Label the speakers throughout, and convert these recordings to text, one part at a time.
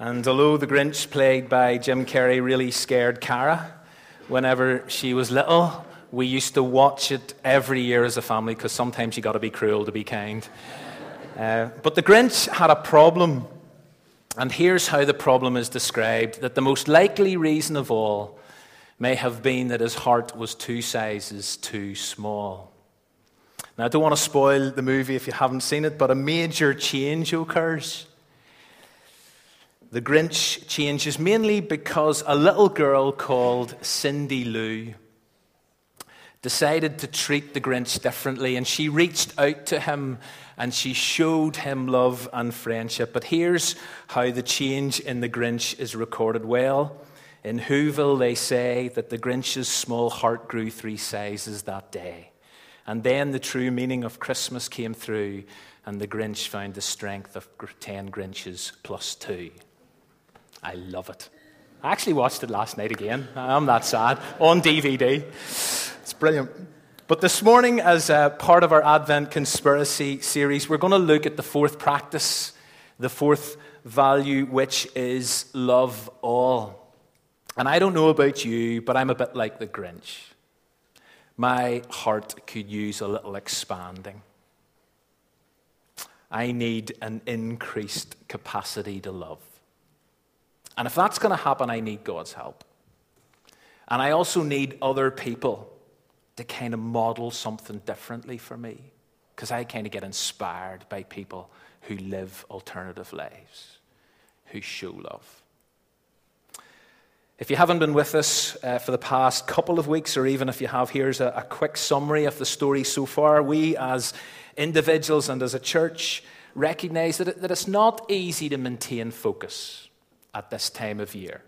Speaker 1: And although The Grinch, played by Jim Carrey, really scared Cara whenever she was little, we used to watch it every year as a family because sometimes you got to be cruel to be kind. Uh, but The Grinch had a problem. And here's how the problem is described that the most likely reason of all may have been that his heart was two sizes too small. Now, I don't want to spoil the movie if you haven't seen it, but a major change occurs the Grinch changes mainly because a little girl called Cindy Lou decided to treat the Grinch differently, and she reached out to him and she showed him love and friendship. But here's how the change in the Grinch is recorded well. In Whoville, they say that the Grinch's small heart grew three sizes that day. And then the true meaning of Christmas came through, and the Grinch found the strength of 10 Grinches plus two. I love it. I actually watched it last night again. I'm that sad. On DVD. It's brilliant. But this morning, as part of our Advent conspiracy series, we're going to look at the fourth practice, the fourth value, which is love all. And I don't know about you, but I'm a bit like the Grinch. My heart could use a little expanding. I need an increased capacity to love. And if that's going to happen, I need God's help. And I also need other people to kind of model something differently for me because I kind of get inspired by people who live alternative lives, who show love. If you haven't been with us uh, for the past couple of weeks, or even if you have, here's a, a quick summary of the story so far. We, as individuals and as a church, recognize that, it, that it's not easy to maintain focus at this time of year.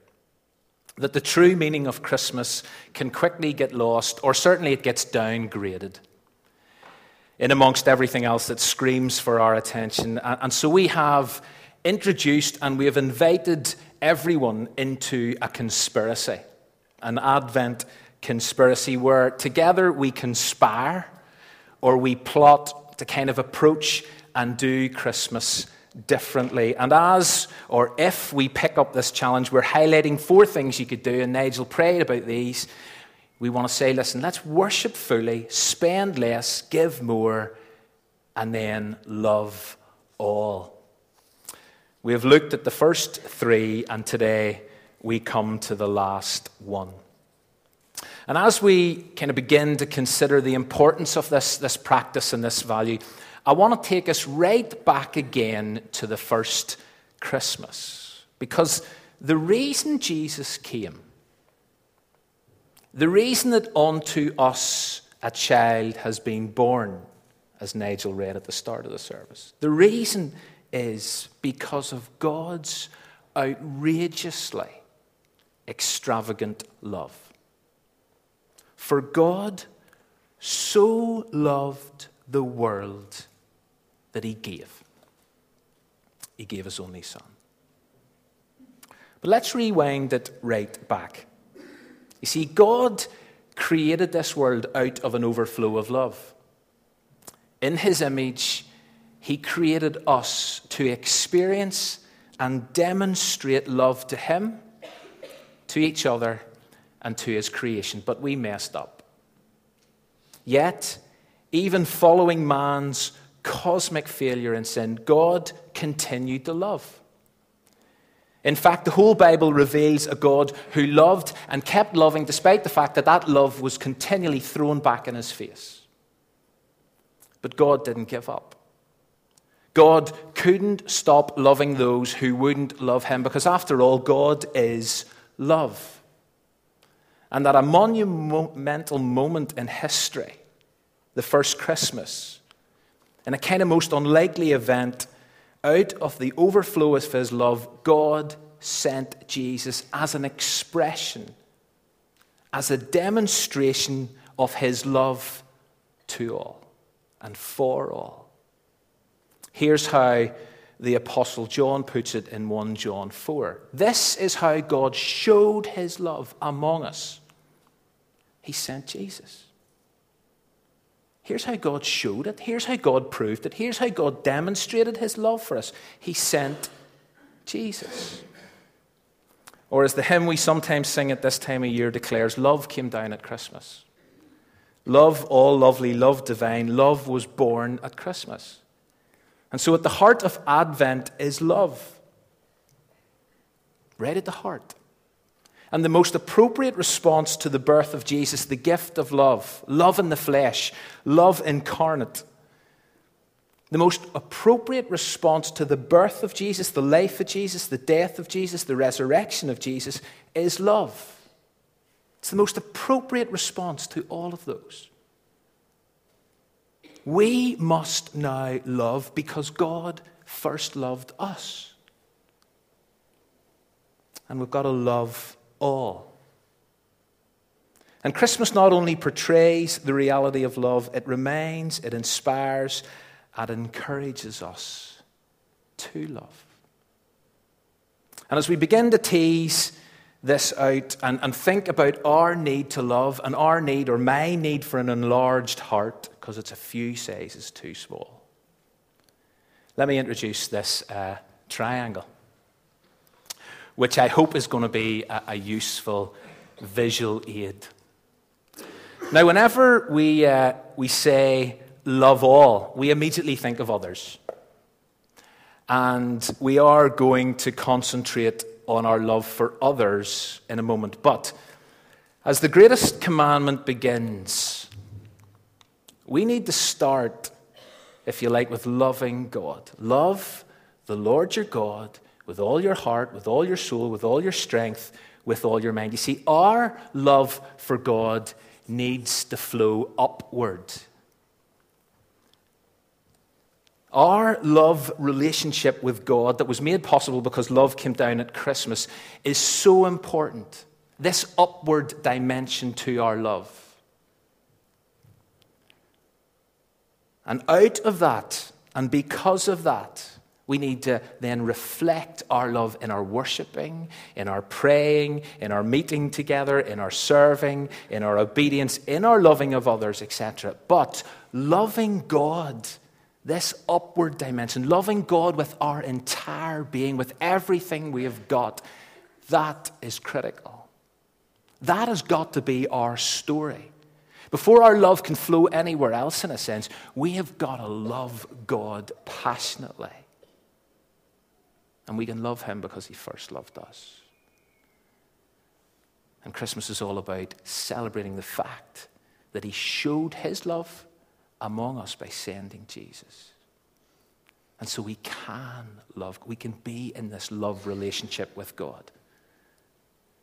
Speaker 1: That the true meaning of Christmas can quickly get lost, or certainly it gets downgraded in amongst everything else that screams for our attention. And so we have introduced and we have invited everyone into a conspiracy, an Advent conspiracy, where together we conspire or we plot to kind of approach and do Christmas differently. And as or if we pick up this challenge, we're highlighting four things you could do, and Nigel prayed about these. We want to say, listen, let's worship fully, spend less, give more, and then love all. We have looked at the first three, and today we come to the last one. And as we kind of begin to consider the importance of this, this practice and this value, I want to take us right back again to the first Christmas. Because the reason Jesus came, the reason that unto us a child has been born, as Nigel read at the start of the service, the reason is because of God's outrageously extravagant love. For God so loved the world that he gave. He gave his only son. But let's rewind it right back. You see, God created this world out of an overflow of love. In his image, he created us to experience and demonstrate love to him, to each other, and to his creation. But we messed up. Yet, even following man's cosmic failure and sin, God continued to love. In fact, the whole Bible reveals a God who loved and kept loving despite the fact that that love was continually thrown back in his face. But God didn't give up. God couldn't stop loving those who wouldn't love him because, after all, God is love. And at a monumental moment in history, the first Christmas, in a kind of most unlikely event, out of the overflow of his love, God sent Jesus as an expression, as a demonstration of his love to all and for all. Here's how the Apostle John puts it in 1 John 4. This is how God showed his love among us. He sent Jesus. Here's how God showed it. Here's how God proved it. Here's how God demonstrated his love for us. He sent Jesus. Or as the hymn we sometimes sing at this time of year declares, love came down at Christmas. Love, all lovely, love divine, love was born at Christmas. And so at the heart of Advent is love. Right at the heart. And the most appropriate response to the birth of Jesus, the gift of love, love in the flesh, love incarnate, the most appropriate response to the birth of Jesus, the life of Jesus, the death of Jesus, the resurrection of Jesus is love. It's the most appropriate response to all of those. We must now love because God first loved us. And we've got to love all. And Christmas not only portrays the reality of love, it reminds, it inspires, and encourages us to love. And as we begin to tease this out and, and think about our need to love and our need or my need for an enlarged heart, because it's a few sizes too small, let me introduce this uh, triangle, which I hope is going to be a, a useful visual aid. Now, whenever we, uh, we say love all, we immediately think of others. And we are going to concentrate on our love for others in a moment. But as the greatest commandment begins, we need to start, if you like, with loving God. Love the Lord your God with all your heart, with all your soul, with all your strength, with all your mind. You see, our love for God needs to flow upward our love relationship with God that was made possible because love came down at Christmas is so important. This upward dimension to our love. And out of that, and because of that, we need to then reflect our love in our worshiping, in our praying, in our meeting together, in our serving, in our obedience, in our loving of others, etc. But loving God this upward dimension, loving God with our entire being, with everything we have got, that is critical. That has got to be our story. Before our love can flow anywhere else, in a sense, we have got to love God passionately. And we can love Him because He first loved us. And Christmas is all about celebrating the fact that He showed His love among us by sending Jesus. And so we can love, we can be in this love relationship with God.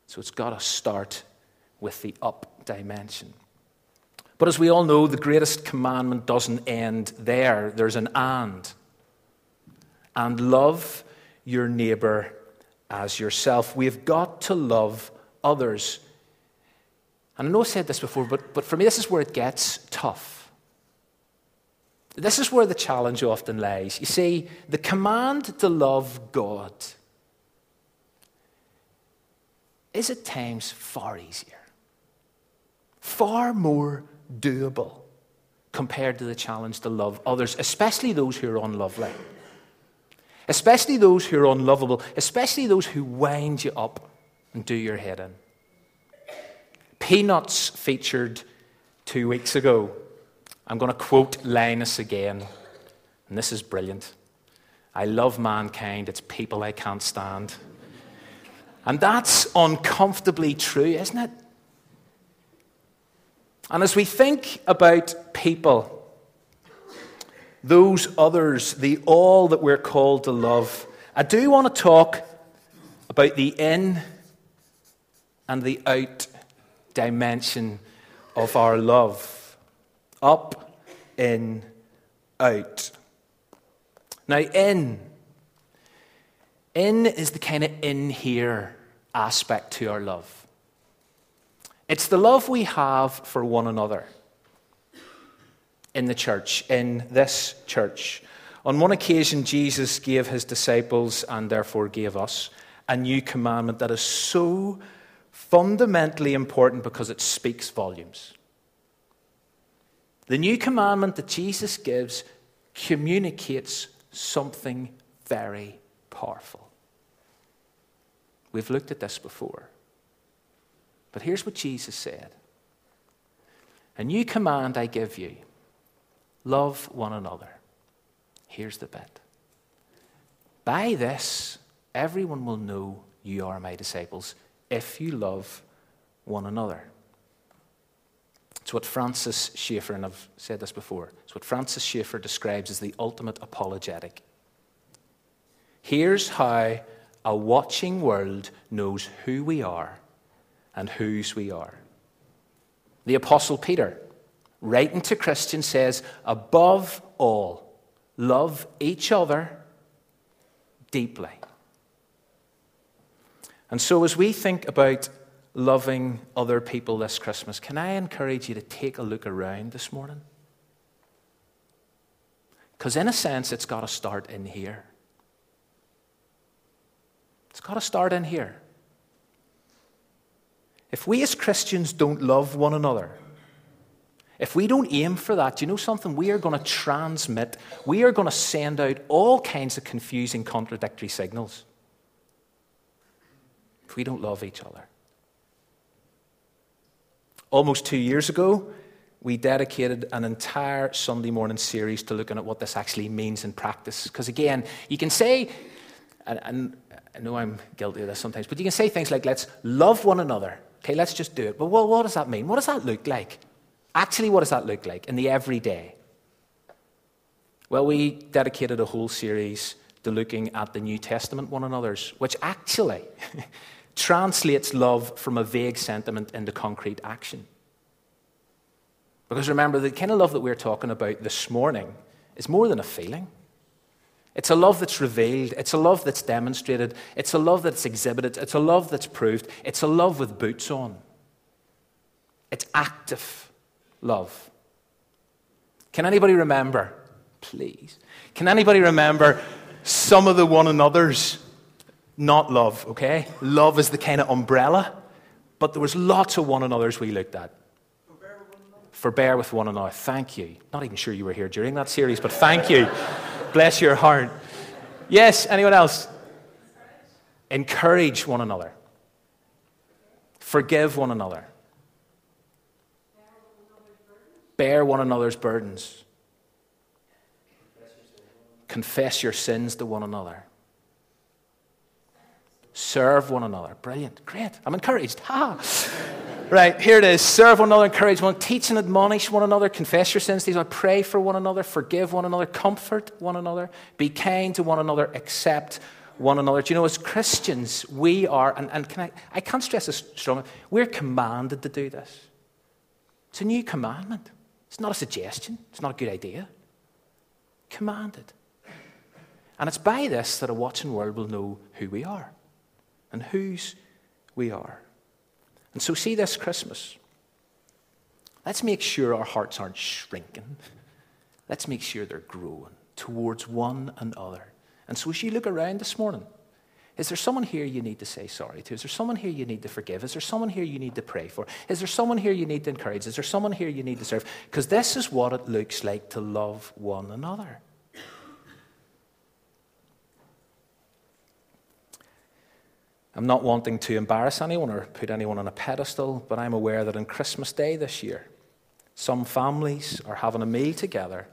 Speaker 1: So it's got to start with the up dimension. But as we all know, the greatest commandment doesn't end there. There's an and. And love your neighbor as yourself. We've got to love others. And I know I said this before, but, but for me, this is where it gets tough. This is where the challenge often lies. You see, the command to love God is at times far easier, far more doable compared to the challenge to love others, especially those who are unlovely, especially those who are unlovable, especially those who wind you up and do your head in. Peanuts featured two weeks ago I'm going to quote Linus again, and this is brilliant. I love mankind, it's people I can't stand. And that's uncomfortably true, isn't it? And as we think about people, those others, the all that we're called to love, I do want to talk about the in and the out dimension of our love. Up, in, out. Now, in. In is the kind of in here aspect to our love. It's the love we have for one another in the church, in this church. On one occasion, Jesus gave his disciples, and therefore gave us, a new commandment that is so fundamentally important because it speaks volumes. The new commandment that Jesus gives communicates something very powerful. We've looked at this before. But here's what Jesus said A new command I give you love one another. Here's the bit. By this, everyone will know you are my disciples if you love one another. It's what Francis Schaeffer, and I've said this before, it's what Francis Schaeffer describes as the ultimate apologetic. Here's how a watching world knows who we are and whose we are. The Apostle Peter, writing to Christians, says, above all, love each other deeply. And so, as we think about loving other people this Christmas, can I encourage you to take a look around this morning? Because, in a sense, it's got to start in here. It's got to start in here. If we as Christians don't love one another, if we don't aim for that, do you know something? We are going to transmit, we are going to send out all kinds of confusing, contradictory signals if we don't love each other. Almost two years ago, we dedicated an entire Sunday morning series to looking at what this actually means in practice. Because again, you can say, and, and, I know I'm guilty of this sometimes, but you can say things like, let's love one another. Okay, let's just do it. But what, what does that mean? What does that look like? Actually, what does that look like in the everyday? Well, we dedicated a whole series to looking at the New Testament one another's, which actually translates love from a vague sentiment into concrete action. Because remember, the kind of love that we're talking about this morning is more than a feeling. It's a love that's revealed. It's a love that's demonstrated. It's a love that's exhibited. It's a love that's proved. It's a love with boots on. It's active love. Can anybody remember, please? Can anybody remember some of the one another's not love, okay? Love is the kind of umbrella, but there was lots of one another's we looked at. Forbear with one another. Thank you. Not even sure you were here during that series, but thank you. Bless your heart. Yes, anyone else? Encourage one another. Forgive one another. Bear one another's burdens. Confess your sins to one another. Serve one another. Brilliant. Great. I'm encouraged. Ha! right, here it is. Serve one another, encourage one, teach and admonish one another, confess your sins. These are pray for one another, forgive one another, comfort one another, be kind to one another, accept one another. Do you know, as Christians, we are, and, and can I, I can't stress this strongly, we're commanded to do this. It's a new commandment. It's not a suggestion, it's not a good idea. Commanded. And it's by this that a watching world will know who we are and whose we are. And so, see this Christmas. Let's make sure our hearts aren't shrinking. Let's make sure they're growing towards one another. And so, as you look around this morning, is there someone here you need to say sorry to? Is there someone here you need to forgive? Is there someone here you need to pray for? Is there someone here you need to encourage? Is there someone here you need to serve? Because this is what it looks like to love one another. I'm not wanting to embarrass anyone or put anyone on a pedestal, but I'm aware that on Christmas Day this year, some families are having a meal together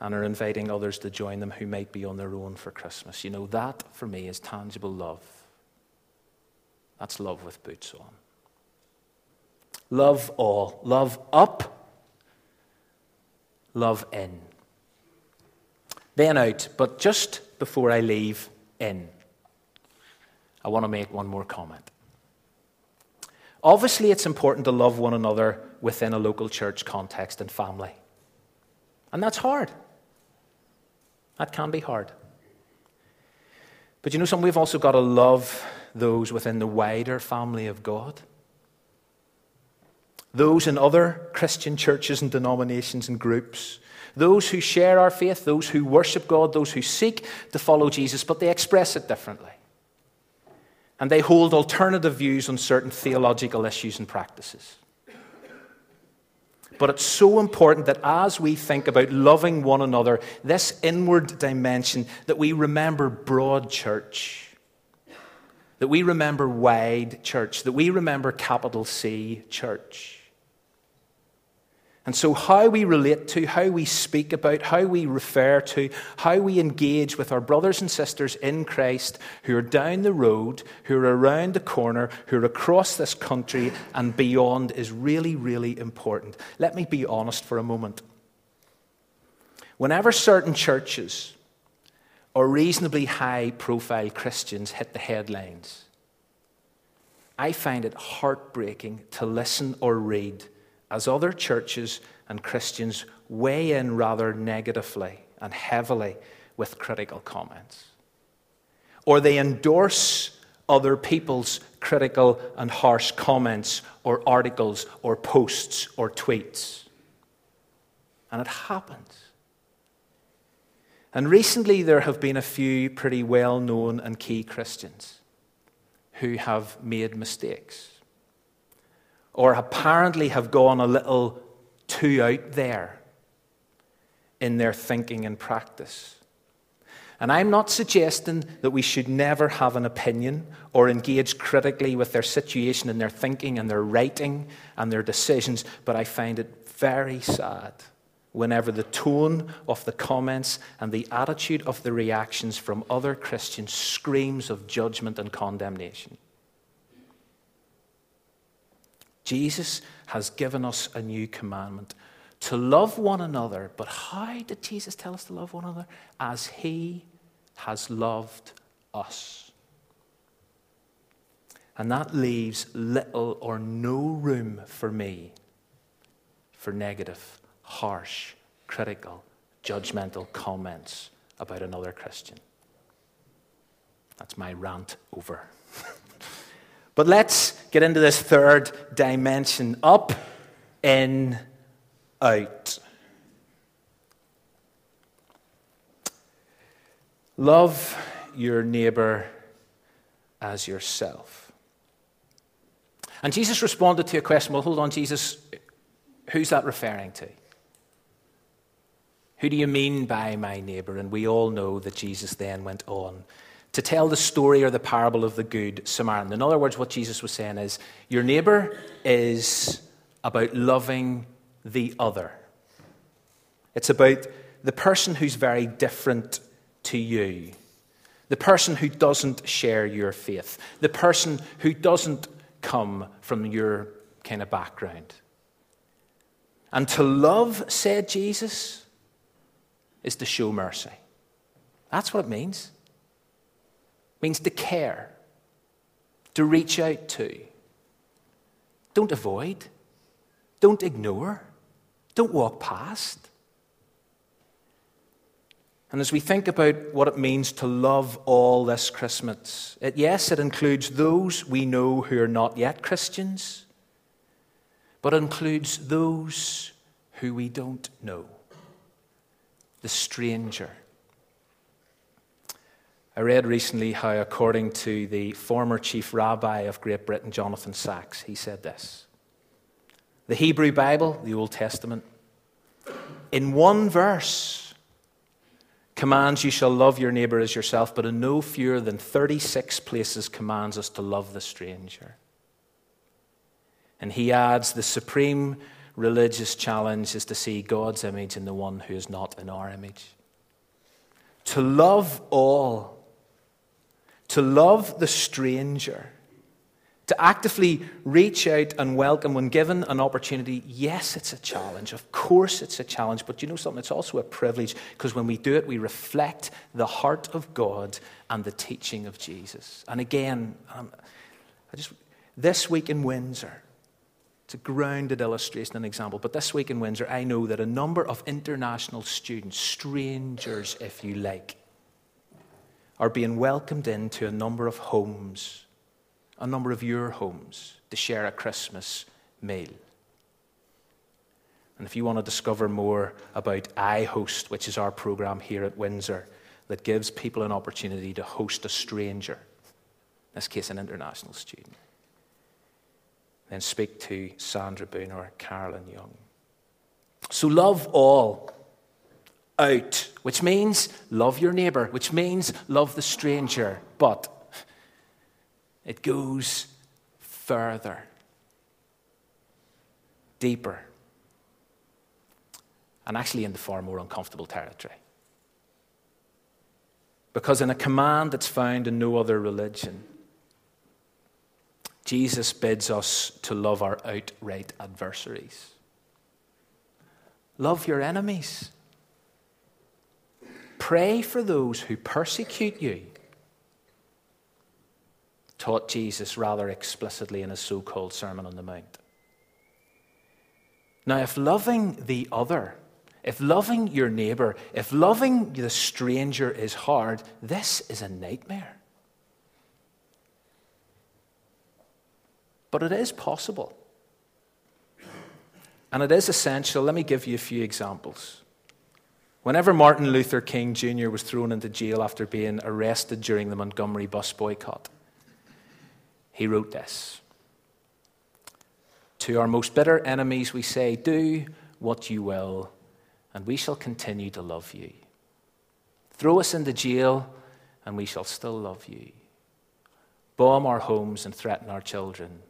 Speaker 1: and are inviting others to join them who might be on their own for Christmas. You know, that for me is tangible love. That's love with boots on. Love all. Love up. Love in. Then out, but just before I leave, in. I want to make one more comment. Obviously, it's important to love one another within a local church context and family. And that's hard. That can be hard. But you know something? We've also got to love those within the wider family of God. Those in other Christian churches and denominations and groups. Those who share our faith, those who worship God, those who seek to follow Jesus, but they express it differently and they hold alternative views on certain theological issues and practices. But it's so important that as we think about loving one another, this inward dimension, that we remember broad church. that we remember wide church, that we remember capital C church. And so, how we relate to, how we speak about, how we refer to, how we engage with our brothers and sisters in Christ who are down the road, who are around the corner, who are across this country and beyond is really, really important. Let me be honest for a moment. Whenever certain churches or reasonably high profile Christians hit the headlines, I find it heartbreaking to listen or read as other churches and Christians weigh in rather negatively and heavily with critical comments. Or they endorse other people's critical and harsh comments or articles or posts or tweets. And it happens. And recently, there have been a few pretty well known and key Christians who have made mistakes or apparently have gone a little too out there in their thinking and practice. And I'm not suggesting that we should never have an opinion or engage critically with their situation and their thinking and their writing and their decisions, but I find it very sad whenever the tone of the comments and the attitude of the reactions from other Christians screams of judgment and condemnation. Jesus has given us a new commandment to love one another. But how did Jesus tell us to love one another? As he has loved us. And that leaves little or no room for me for negative, harsh, critical, judgmental comments about another Christian. That's my rant over. But let's get into this third dimension up, in, out. Love your neighbor as yourself. And Jesus responded to a question well, hold on, Jesus, who's that referring to? Who do you mean by my neighbor? And we all know that Jesus then went on to tell the story or the parable of the Good Samaritan. In other words, what Jesus was saying is your neighbor is about loving the other. It's about the person who's very different to you, the person who doesn't share your faith, the person who doesn't come from your kind of background. And to love, said Jesus, is to show mercy. That's what it means means to care, to reach out to. Don't avoid, don't ignore, don't walk past. And as we think about what it means to love all this Christmas, it, yes, it includes those we know who are not yet Christians, but includes those who we don't know, the stranger I read recently how, according to the former chief rabbi of Great Britain, Jonathan Sacks, he said this The Hebrew Bible, the Old Testament, in one verse commands you shall love your neighbor as yourself, but in no fewer than 36 places commands us to love the stranger. And he adds the supreme religious challenge is to see God's image in the one who is not in our image. To love all to love the stranger, to actively reach out and welcome when given an opportunity. Yes, it's a challenge. Of course, it's a challenge. But you know something? It's also a privilege because when we do it, we reflect the heart of God and the teaching of Jesus. And again, um, I just this week in Windsor, it's a grounded illustration and example. But this week in Windsor, I know that a number of international students, strangers, if you like, are being welcomed into a number of homes, a number of your homes, to share a Christmas meal. And if you want to discover more about iHost, which is our program here at Windsor that gives people an opportunity to host a stranger, in this case, an international student, then speak to Sandra Boone or Carolyn Young. So, love all out, which means love your neighbor, which means love the stranger. But it goes further, deeper, and actually into far more uncomfortable territory. Because in a command that's found in no other religion, Jesus bids us to love our outright adversaries. Love your enemies. Pray for those who persecute you, taught Jesus rather explicitly in his so called Sermon on the Mount. Now, if loving the other if loving your neighbor, if loving the stranger is hard, this is a nightmare. But it is possible. And it is essential. Let me give you a few examples. Whenever Martin Luther King Jr. was thrown into jail after being arrested during the Montgomery bus boycott, he wrote this To our most bitter enemies, we say, Do what you will and we shall continue to love you. Throw us into jail, and we shall still love you. Bomb our homes and threaten our children,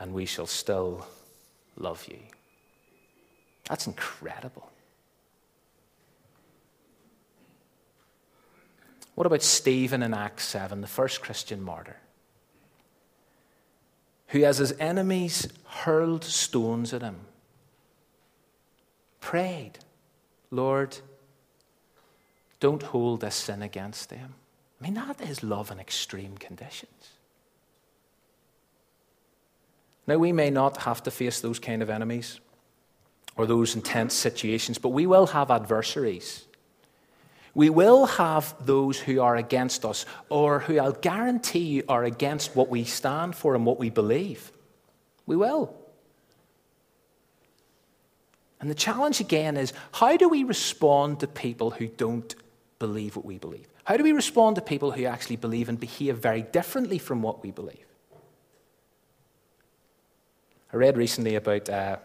Speaker 1: and we shall still love you. That's incredible. What about Stephen in Acts 7, the first Christian martyr, who, as his enemies hurled stones at him, prayed, Lord, don't hold this sin against them. I mean, that is love in extreme conditions. Now, we may not have to face those kind of enemies or those intense situations, but we will have adversaries. We will have those who are against us, or who I'll guarantee you are against what we stand for and what we believe. We will. And the challenge again is how do we respond to people who don't believe what we believe? How do we respond to people who actually believe and behave very differently from what we believe? I read recently about uh,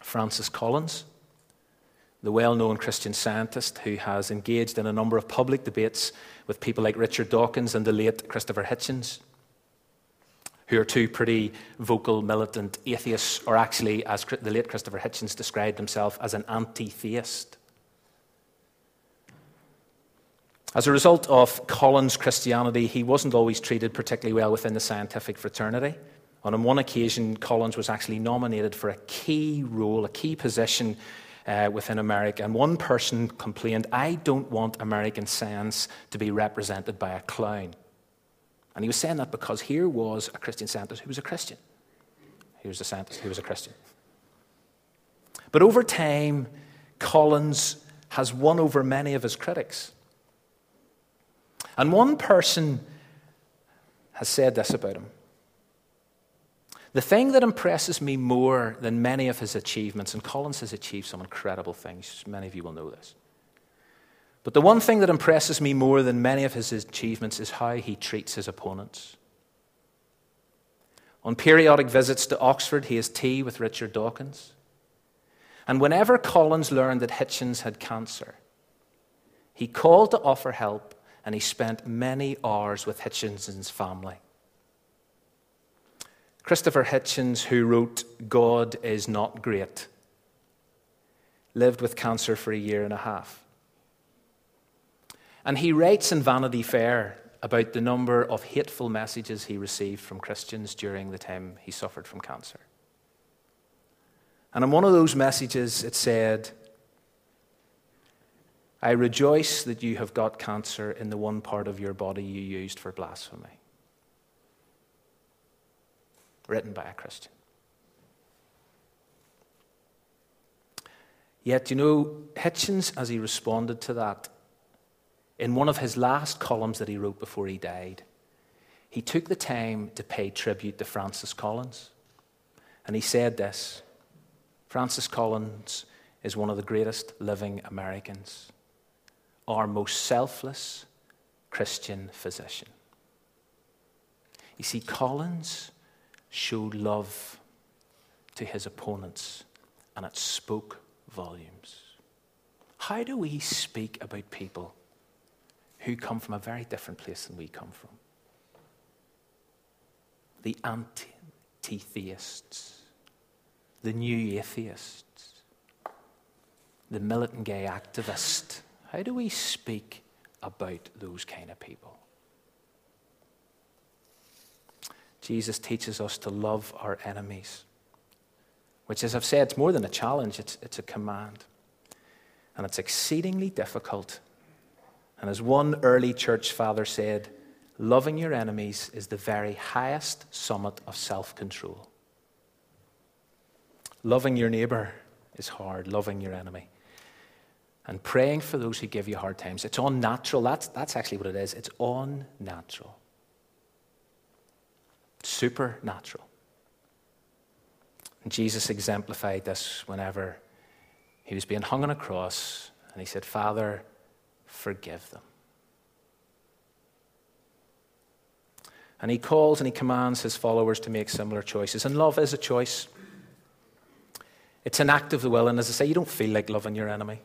Speaker 1: Francis Collins, the well known Christian scientist who has engaged in a number of public debates with people like Richard Dawkins and the late Christopher Hitchens who are two pretty vocal, militant atheists, or actually, as the late Christopher Hitchens described himself, as an anti theist. As a result of Collins' Christianity, he wasn't always treated particularly well within the scientific fraternity. On one occasion, Collins was actually nominated for a key role, a key position uh, within America. And one person complained, I don't want American science to be represented by a clown. And he was saying that because here was a Christian scientist who was a Christian. He was a scientist who was a Christian. But over time, Collins has won over many of his critics. And one person has said this about him. The thing that impresses me more than many of his achievements, and Collins has achieved some incredible things, many of you will know this. But the one thing that impresses me more than many of his achievements is how he treats his opponents. On periodic visits to Oxford, he has tea with Richard Dawkins. And whenever Collins learned that Hitchens had cancer, he called to offer help and he spent many hours with Hitchens' family. Christopher Hitchens, who wrote God is Not Great, lived with cancer for a year and a half. And he writes in Vanity Fair about the number of hateful messages he received from Christians during the time he suffered from cancer. And in one of those messages, it said, I rejoice that you have got cancer in the one part of your body you used for blasphemy. Written by a Christian. Yet, you know, Hitchens, as he responded to that, in one of his last columns that he wrote before he died, he took the time to pay tribute to Francis Collins. And he said this Francis Collins is one of the greatest living Americans, our most selfless Christian physician. You see, Collins showed love to his opponents, and it spoke volumes. How do we speak about people who come from a very different place than we come from. the anti theists, the new atheists, the militant gay activist? How do we speak about those kind of people? Jesus teaches us to love our enemies, which, as I've said, it's more than a challenge, it's, it's a command. And it's exceedingly difficult. And as one early church father said, loving your enemies is the very highest summit of self control. Loving your neighbor is hard, loving your enemy. And praying for those who give you hard times. It's unnatural. That's, that's actually what it is. It's unnatural supernatural. And Jesus exemplified this whenever he was being hung on a cross and he said, Father, forgive them. And he calls and he commands his followers to make similar choices. And love is a choice, it's an act of the will. And as I say, you don't feel like loving your enemy.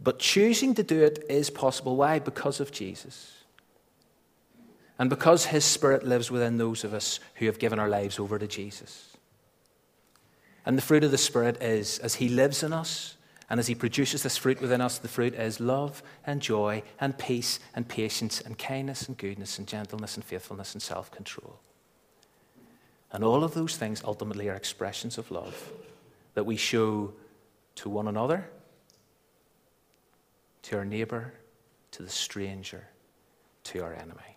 Speaker 1: But choosing to do it is possible. Why? Because of Jesus. And because His Spirit lives within those of us who have given our lives over to Jesus. And the fruit of the Spirit is, as He lives in us and as He produces this fruit within us, the fruit is love and joy and peace and patience and kindness and goodness and gentleness and faithfulness and self control. And all of those things ultimately are expressions of love that we show to one another, to our neighbor, to the stranger, to our enemy.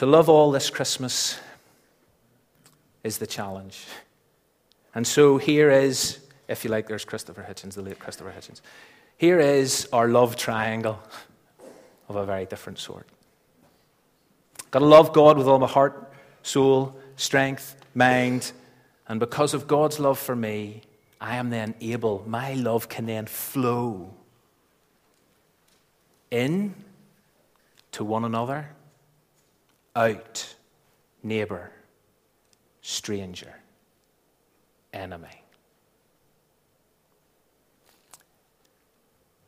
Speaker 1: To love all this Christmas is the challenge. And so here is, if you like, there's Christopher Hitchens, the late Christopher Hitchens. Here is our love triangle of a very different sort. Got to love God with all my heart, soul, strength, mind. And because of God's love for me, I am then able, my love can then flow in to one another out, neighbor, stranger, enemy.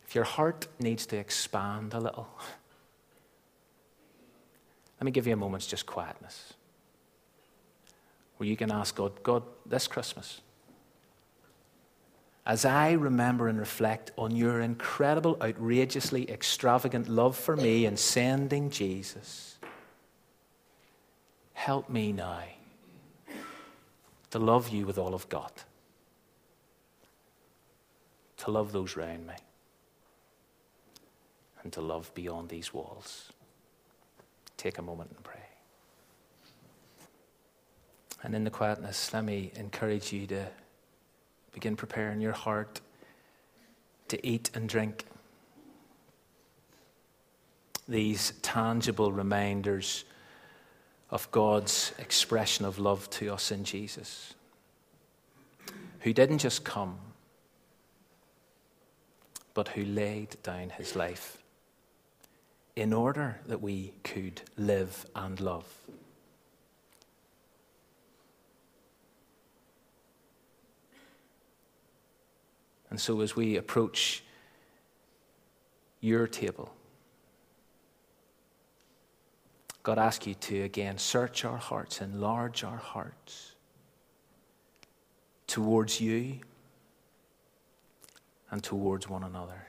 Speaker 1: If your heart needs to expand a little, let me give you a moment's just quietness where you can ask God, God, this Christmas, as I remember and reflect on your incredible, outrageously extravagant love for me in sending Jesus Help me now to love you with all I've got, to love those around me, and to love beyond these walls. Take a moment and pray. And in the quietness, let me encourage you to begin preparing your heart to eat and drink these tangible reminders of God's expression of love to us in Jesus, who didn't just come, but who laid down his life in order that we could live and love. And so, as we approach your table, God, ask you to again search our hearts, enlarge our hearts towards you and towards one another.